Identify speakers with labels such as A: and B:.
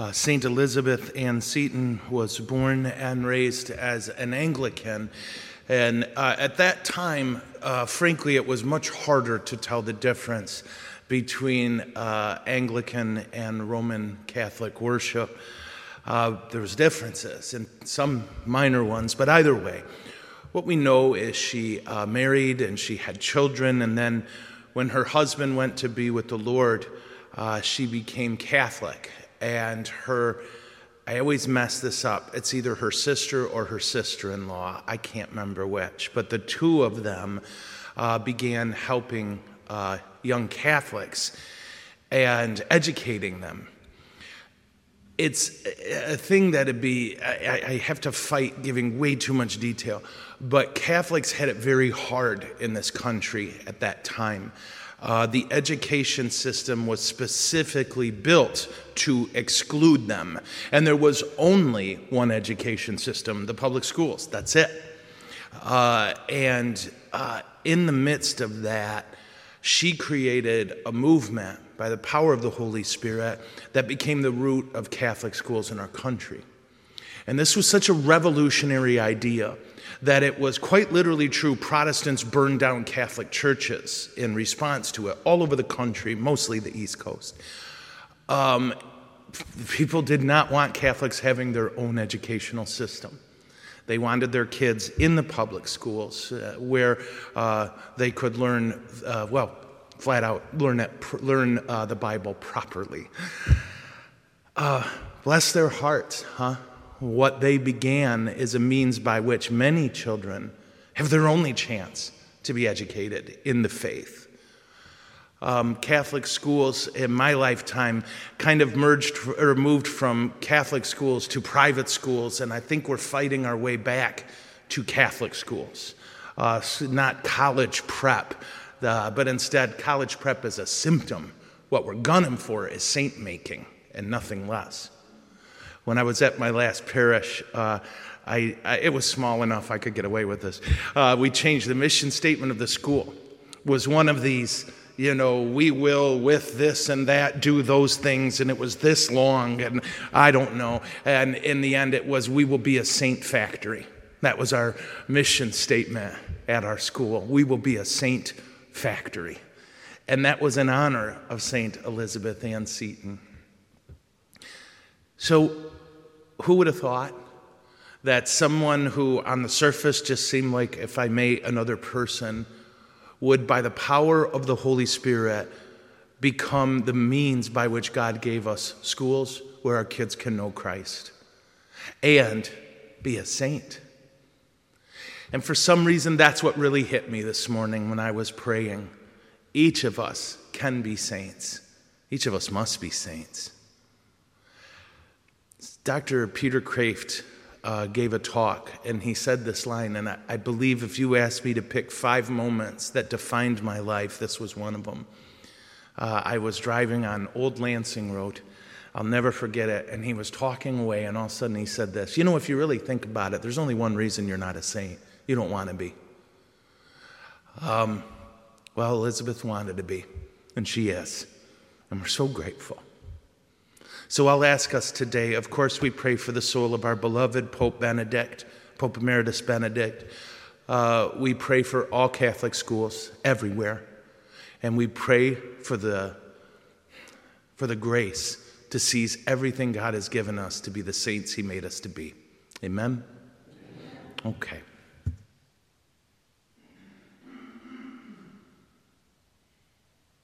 A: Uh, St. Elizabeth Ann Seton was born and raised as an Anglican. And uh, at that time, uh, frankly, it was much harder to tell the difference between uh, Anglican and Roman Catholic worship. Uh, there was differences and some minor ones, but either way, what we know is she uh, married and she had children, and then when her husband went to be with the Lord, uh, she became Catholic. And her, I always mess this up, it's either her sister or her sister in law. I can't remember which. But the two of them uh, began helping uh, young Catholics and educating them. It's a thing that'd be, I, I have to fight giving way too much detail, but Catholics had it very hard in this country at that time. Uh, the education system was specifically built to exclude them. And there was only one education system the public schools. That's it. Uh, and uh, in the midst of that, she created a movement by the power of the Holy Spirit that became the root of Catholic schools in our country. And this was such a revolutionary idea that it was quite literally true. Protestants burned down Catholic churches in response to it all over the country, mostly the East Coast. Um, people did not want Catholics having their own educational system. They wanted their kids in the public schools uh, where uh, they could learn, uh, well, flat out, learn, learn uh, the Bible properly. Uh, bless their hearts, huh? What they began is a means by which many children have their only chance to be educated in the faith um, Catholic schools in my lifetime kind of merged or moved from Catholic schools to private schools, and I think we're fighting our way back to Catholic schools. Uh, not college prep, uh, but instead, college prep is a symptom. What we're gunning for is saint making and nothing less. When I was at my last parish, uh, I, I, it was small enough I could get away with this. Uh, we changed the mission statement of the school. Was one of these you know, we will with this and that do those things, and it was this long, and I don't know. And in the end, it was, we will be a saint factory. That was our mission statement at our school. We will be a saint factory. And that was in honor of Saint Elizabeth Ann Seton. So, who would have thought that someone who on the surface just seemed like, if I may, another person, would, by the power of the Holy Spirit, become the means by which God gave us schools where our kids can know Christ and be a saint. And for some reason, that's what really hit me this morning when I was praying. Each of us can be saints, each of us must be saints. Dr. Peter Kreeft uh, gave a talk, and he said this line, and I, I believe if you asked me to pick five moments that defined my life, this was one of them. Uh, I was driving on Old Lansing Road. I'll never forget it. And he was talking away, and all of a sudden he said this You know, if you really think about it, there's only one reason you're not a saint. You don't want to be. Um, well, Elizabeth wanted to be, and she is. And we're so grateful. So I'll ask us today, of course, we pray for the soul of our beloved Pope Benedict, Pope Emeritus Benedict. Uh, we pray for all Catholic schools everywhere. And we pray for the, for the grace to seize everything God has given us to be the saints He made us to be. Amen? Okay.